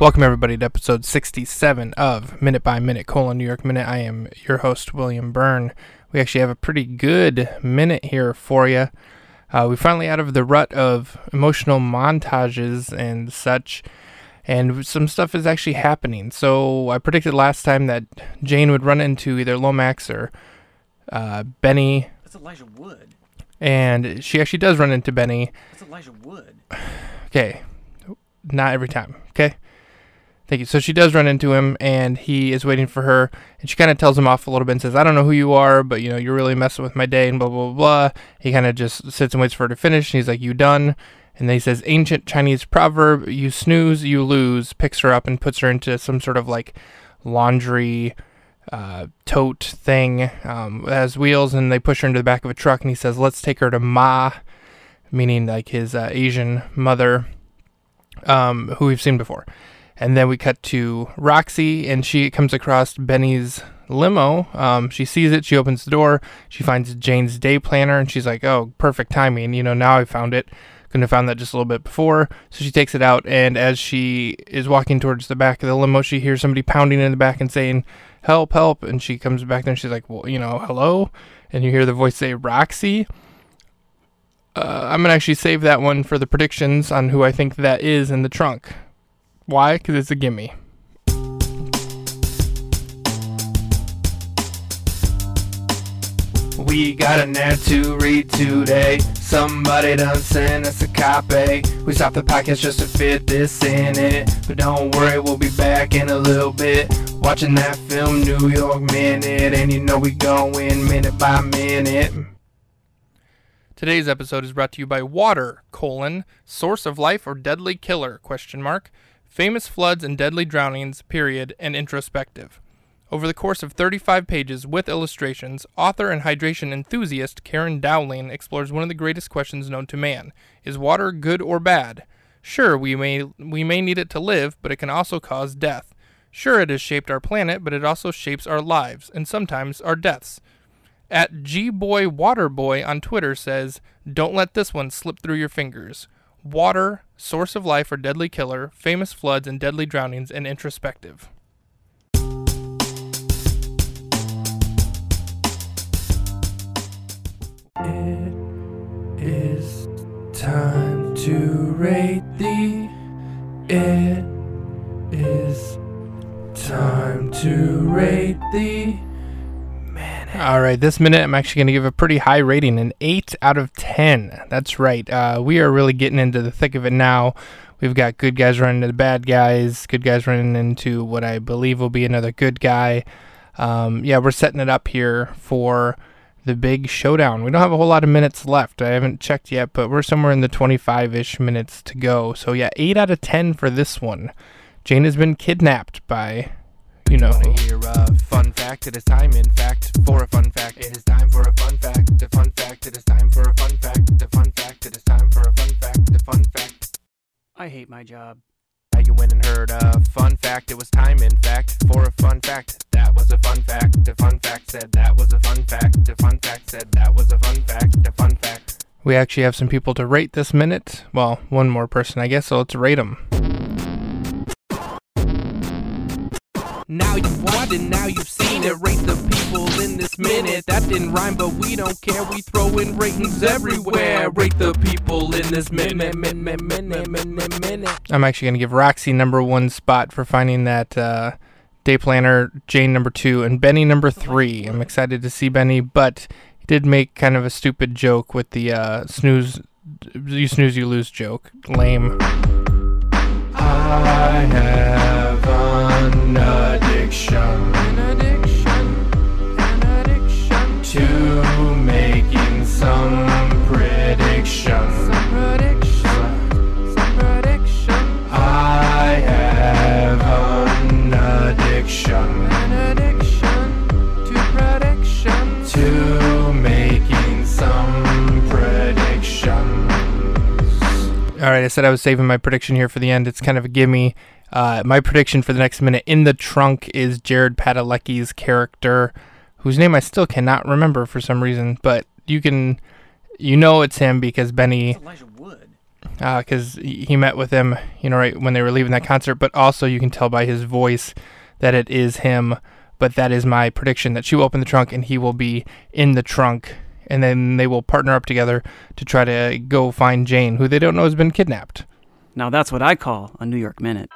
Welcome everybody to episode 67 of Minute by Minute colon New York Minute. I am your host William Byrne. We actually have a pretty good minute here for you. Uh, we finally out of the rut of emotional montages and such, and some stuff is actually happening. So I predicted last time that Jane would run into either Lomax or uh, Benny, That's Elijah Wood. and she actually does run into Benny. That's Elijah Wood. Okay, not every time. Okay. Thank you. So she does run into him, and he is waiting for her, and she kind of tells him off a little bit and says, "I don't know who you are, but you know you're really messing with my day," and blah blah blah. He kind of just sits and waits for her to finish, and he's like, "You done?" And then he says, "Ancient Chinese proverb: You snooze, you lose." Picks her up and puts her into some sort of like laundry uh, tote thing um, wheels, and they push her into the back of a truck, and he says, "Let's take her to Ma," meaning like his uh, Asian mother um, who we've seen before. And then we cut to Roxy, and she comes across Benny's limo. Um, she sees it. She opens the door. She finds Jane's day planner, and she's like, "Oh, perfect timing! You know, now I found it. Couldn't have found that just a little bit before." So she takes it out, and as she is walking towards the back of the limo, she hears somebody pounding in the back and saying, "Help! Help!" And she comes back there, and she's like, "Well, you know, hello." And you hear the voice say, "Roxy." Uh, I'm gonna actually save that one for the predictions on who I think that is in the trunk. Why? Because it's a gimme. We got an ad to read today. Somebody done sent us a copy. We stopped the podcast just to fit this in it. But don't worry, we'll be back in a little bit. Watching that film, New York Minute. And you know we going minute by minute. Today's episode is brought to you by water, colon, source of life or deadly killer, question mark, famous floods and deadly drownings, period, and introspective. Over the course of 35 pages with illustrations, author and hydration enthusiast Karen Dowling explores one of the greatest questions known to man. Is water good or bad? Sure, we may we may need it to live, but it can also cause death. Sure, it has shaped our planet, but it also shapes our lives and sometimes our deaths. At gboywaterboy on Twitter says, "Don't let this one slip through your fingers. Water, source of life or deadly killer, famous floods and deadly drownings, and introspective." It is time to rate thee. It is time to rate thee. All right, this minute I'm actually going to give a pretty high rating, an 8 out of 10. That's right. Uh, we are really getting into the thick of it now. We've got good guys running into bad guys, good guys running into what I believe will be another good guy. Um, yeah, we're setting it up here for the big showdown. We don't have a whole lot of minutes left. I haven't checked yet, but we're somewhere in the 25 ish minutes to go. So, yeah, 8 out of 10 for this one. Jane has been kidnapped by, you know. Fact? It is time, in fact, for a fun fact. It is time for a fun fact. A fun fact. It is time for a fun fact. A fun fact. It is time for a fun fact. A fun fact. I hate my job. Now you went and heard a fun fact. It was time, in fact, for a fun fact. That was a fun fact. A fun fact said that was a fun fact. A fun fact said that was a fun fact. A fun fact. We actually have some people to rate this minute. Well, one more person, I guess, so let's rate them. Now you've watched it, now you've seen it. Rate the people in this minute. That didn't rhyme, but we don't care. We throw in ratings everywhere. Rate the people in this minute. Minute, minute, minute, minute, minute. I'm actually going to give Roxy number one spot for finding that uh, day planner, Jane number two, and Benny number three. I'm excited to see Benny, but he did make kind of a stupid joke with the uh, snooze, you snooze, you lose joke. Lame. I have an addiction, right, I said I was saving my prediction here for the end. It's kind of a gimme. Uh, my prediction for the next minute in the trunk is Jared Padalecki's character, whose name I still cannot remember for some reason, but you can, you know, it's him because Benny. That's Elijah Wood. because he met with him, you know, right when they were leaving that concert. But also, you can tell by his voice that it is him. But that is my prediction that she will open the trunk and he will be in the trunk, and then they will partner up together to try to go find Jane, who they don't know has been kidnapped. Now that's what I call a New York Minute.